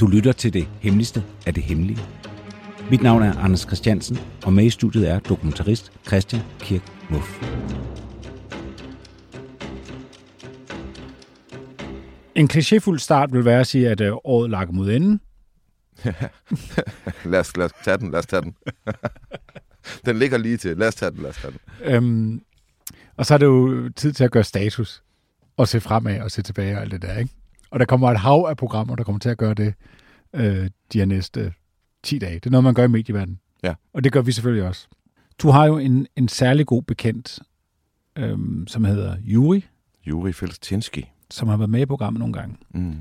Du lytter til det hemmeligste af det hemmelige. Mit navn er Anders Christiansen, og med i studiet er dokumentarist Christian Kirk Muff. En klichéfuld start vil være at sige, at øh, året lakker mod enden. lad, os, lad os tage den, lad os tage den. den ligger lige til. Lad os tage den, lad os tage den. Øhm, og så er det jo tid til at gøre status, og se fremad og se tilbage og alt det der, ikke? Og der kommer et hav af programmer, der kommer til at gøre det øh, de her næste 10 dage. Det er noget, man gør i medieverdenen. Ja. Og det gør vi selvfølgelig også. Du har jo en, en særlig god bekendt, øhm, som hedder Juri, Juri Felstinski. som har været med i programmet nogle gange. Mm.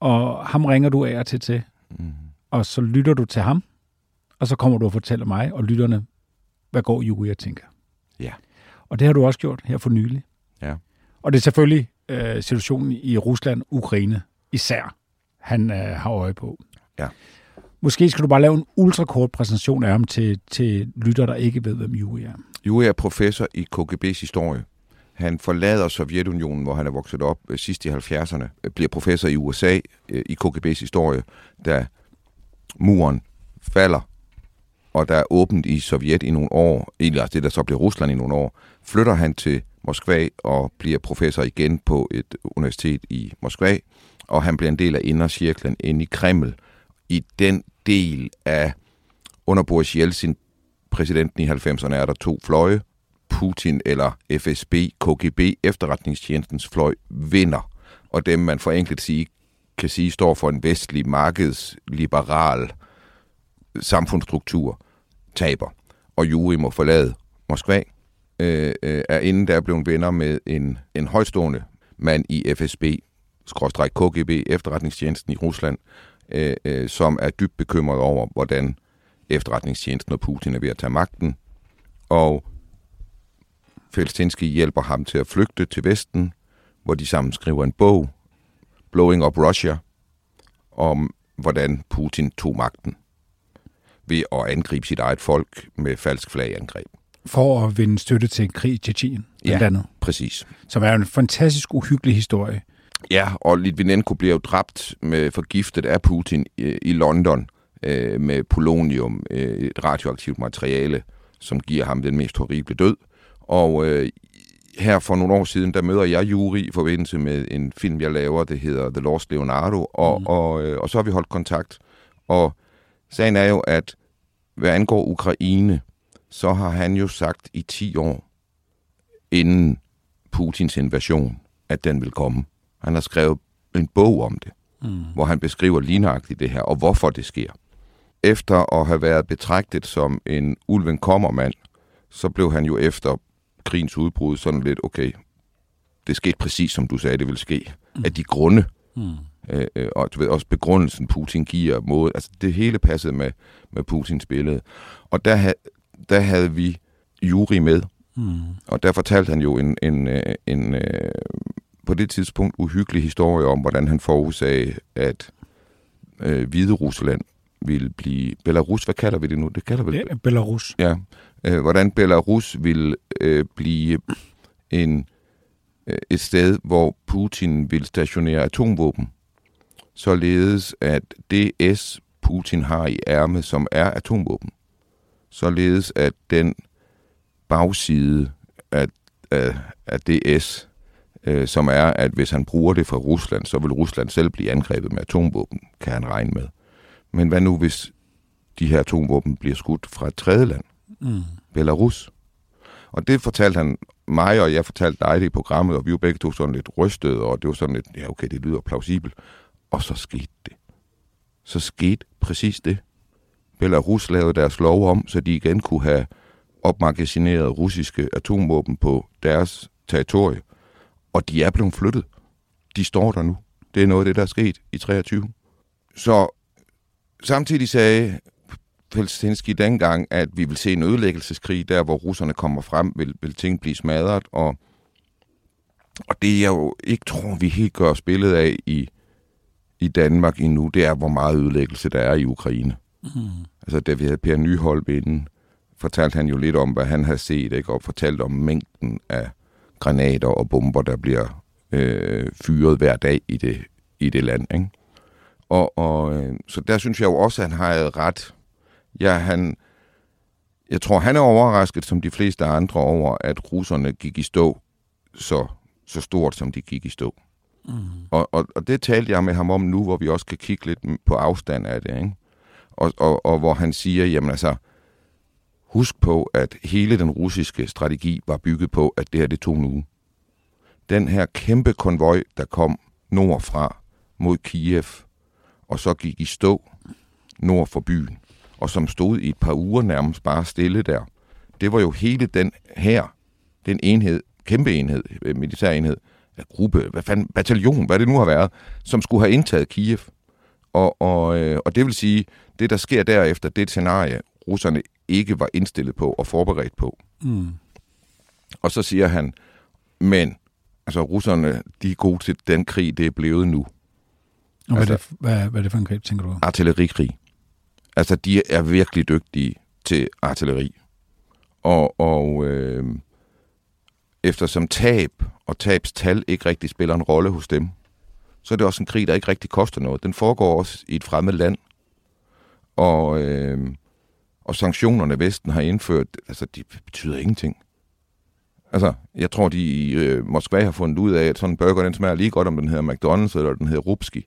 Og ham ringer du af og til til, Mm. og så lytter du til ham, og så kommer du og fortæller mig og lytterne, hvad går Juri og tænker. Ja. Og det har du også gjort her for nylig. Ja. Og det er selvfølgelig øh, situationen i Rusland, Ukraine især, han øh, har øje på. Ja. Måske skal du bare lave en ultrakort præsentation af ham til, til lytter, der ikke ved, hvem Juri er. Juri er professor i KGB's historie. Han forlader Sovjetunionen, hvor han er vokset op øh, sidst i 70'erne, øh, bliver professor i USA øh, i KGB's historie, da muren falder, og der er åbent i Sovjet i nogle år, eller det der så bliver Rusland i nogle år, flytter han til Moskva og bliver professor igen på et universitet i Moskva, og han bliver en del af indercirklen inde i Kreml, i den del af under Boris Jeltsin, præsidenten i 90'erne, er der to fløje, Putin eller FSB, KGB, efterretningstjenestens fløj, vinder. Og dem, man forenklet sige, kan sige, står for en vestlig, markedsliberal samfundsstruktur, taber. Og Juri må forlade Moskva, øh, øh, er inden der blevet venner med en, en højstående mand i FSB, skråstrej KGB, efterretningstjenesten i Rusland, øh, øh, som er dybt bekymret over, hvordan efterretningstjenesten og Putin er ved at tage magten. Og Felstinski hjælper ham til at flygte til Vesten, hvor de sammen skriver en bog, Blowing Up Russia, om hvordan Putin tog magten ved at angribe sit eget folk med falsk flagangreb. For at vinde støtte til en krig i Tjetjenien, blandt Ja. andet. Præcis. Som er en fantastisk uhyggelig historie. Ja, og Litvinenko bliver jo dræbt med forgiftet af Putin i, i London øh, med polonium, øh, et radioaktivt materiale, som giver ham den mest horrible død. Og øh, her for nogle år siden, der møder jeg Juri i forbindelse med en film, jeg laver, det hedder The Lost Leonardo, og, mm. og, øh, og så har vi holdt kontakt. Og sagen er jo, at hvad angår Ukraine, så har han jo sagt i 10 år, inden Putins invasion, at den vil komme. Han har skrevet en bog om det, mm. hvor han beskriver lignagtigt det her, og hvorfor det sker. Efter at have været betragtet som en ulven kommermand, så blev han jo efter krigens udbrud sådan lidt, okay, det skete præcis som du sagde, det ville ske. Mm. Af de grunde, Mm. øh, øh, og du ved, også begrundelsen Putin giver mod, altså det hele passede med, med Putins billede. Og der, der havde vi Juri med, Mm. og der fortalte han jo en, en, øh, en øh, på det tidspunkt uhyggelig historie om, hvordan han forudsagde, at øh, Hvide Rusland ville blive... Belarus, hvad kalder vi det nu? Det kalder vi Det er Belarus. Ja. Øh, hvordan Belarus ville øh, blive en, øh, et sted, hvor Putin vil stationere atomvåben, således at det S, Putin har i ærmet, som er atomvåben, således at den bagside af, af, af det S, øh, som er, at hvis han bruger det fra Rusland, så vil Rusland selv blive angrebet med atomvåben, kan han regne med. Men hvad nu, hvis de her atomvåben bliver skudt fra et tredje land? Mm. Belarus. Og det fortalte han mig, og jeg fortalte dig det i programmet, og vi var begge to sådan lidt rystede, og det var sådan lidt, ja okay, det lyder plausibelt. Og så skete det. Så skete præcis det. Belarus lavede deres lov om, så de igen kunne have opmagasineret russiske atomvåben på deres territorie. Og de er blevet flyttet. De står der nu. Det er noget af det, der er sket i 23. Så samtidig sagde Felstinski dengang, at vi vil se en ødelæggelseskrig, der hvor russerne kommer frem, vil, vil ting blive smadret, og, og det jeg jo ikke tror, vi helt gør spillet af i, i Danmark endnu, det er, hvor meget ødelæggelse der er i Ukraine. Mm. Altså, da vi havde Per Nyholm inden, fortalte han jo lidt om, hvad han havde set, ikke? og fortalte om mængden af granater og bomber, der bliver øh, fyret hver dag i det, i det land. Ikke? Og, og, øh, så der synes jeg jo også, at han har ret. Ja, han, jeg tror, han er overrasket, som de fleste andre, over, at russerne gik i stå så, så stort, som de gik i stå. Mm. Og, og, og det talte jeg med ham om nu, hvor vi også kan kigge lidt på afstand af det. Ikke? Og, og, og hvor han siger, jamen altså, husk på, at hele den russiske strategi var bygget på, at det her det tog en uge. Den her kæmpe konvoj, der kom nordfra mod Kiev, og så gik i stå nord for byen, og som stod i et par uger nærmest bare stille der. Det var jo hele den her, den enhed, kæmpe enhed, øh, militær enhed, gruppe, hvad fanden, bataljon, hvad det nu har været, som skulle have indtaget Kiev. Og, og, øh, og det vil sige, det der sker derefter, det er et scenarie, russerne ikke var indstillet på og forberedt på. Mm. Og så siger han, men altså russerne, de er gode til den krig, det er blevet nu. Og hvad, altså, er det, hvad, hvad er det for en krig, tænker du? Artillerikrig. Altså, de er virkelig dygtige til artilleri. Og, og øh, eftersom tab og tabstal ikke rigtig spiller en rolle hos dem, så er det også en krig, der ikke rigtig koster noget. Den foregår også i et fremmed land. Og, øh, og sanktionerne, Vesten har indført, altså, de betyder ingenting. Altså, jeg tror, de i øh, Moskva har fundet ud af, at sådan en burger, den smager lige godt, om den hedder McDonald's eller den hedder Rupski.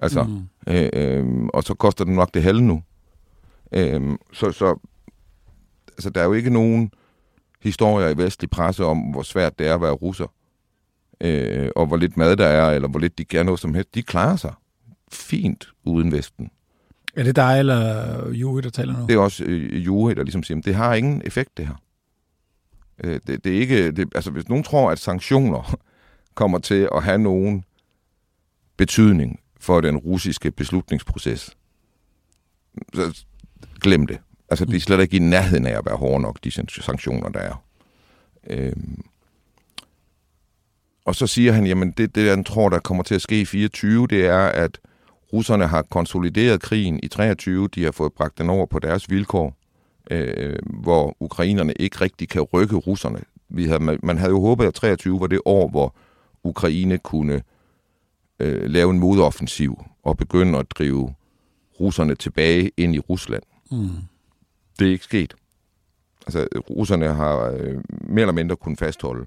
Altså, mm. øh, øh, og så koster den nok det halve nu. Øh, så, så altså, der er jo ikke nogen historier i vestlig presse om, hvor svært det er at være russer. Øh, og hvor lidt mad der er, eller hvor lidt de gør noget som helst. De klarer sig fint uden Vesten. Er det dig eller Juhi, der taler nu? Det er også øh, Juhi, der ligesom siger, det har ingen effekt, det her. Øh, det, det er ikke, det, altså hvis nogen tror, at sanktioner kommer til at have nogen betydning for den russiske beslutningsproces, så glem det. Altså, de er slet ikke i nærheden af at være hårde nok, de sanktioner, der er. Øhm. Og så siger han, jamen det, det, han tror, der kommer til at ske i 24, det er, at russerne har konsolideret krigen i 23, de har fået bragt den over på deres vilkår, øh, hvor ukrainerne ikke rigtig kan rykke russerne. Vi havde, man havde jo håbet, at 23 var det år, hvor Ukraine kunne øh, lave en modoffensiv og begynde at drive russerne tilbage ind i Rusland. Mm. Det er ikke sket. Altså, russerne har øh, mere eller mindre kunnet fastholde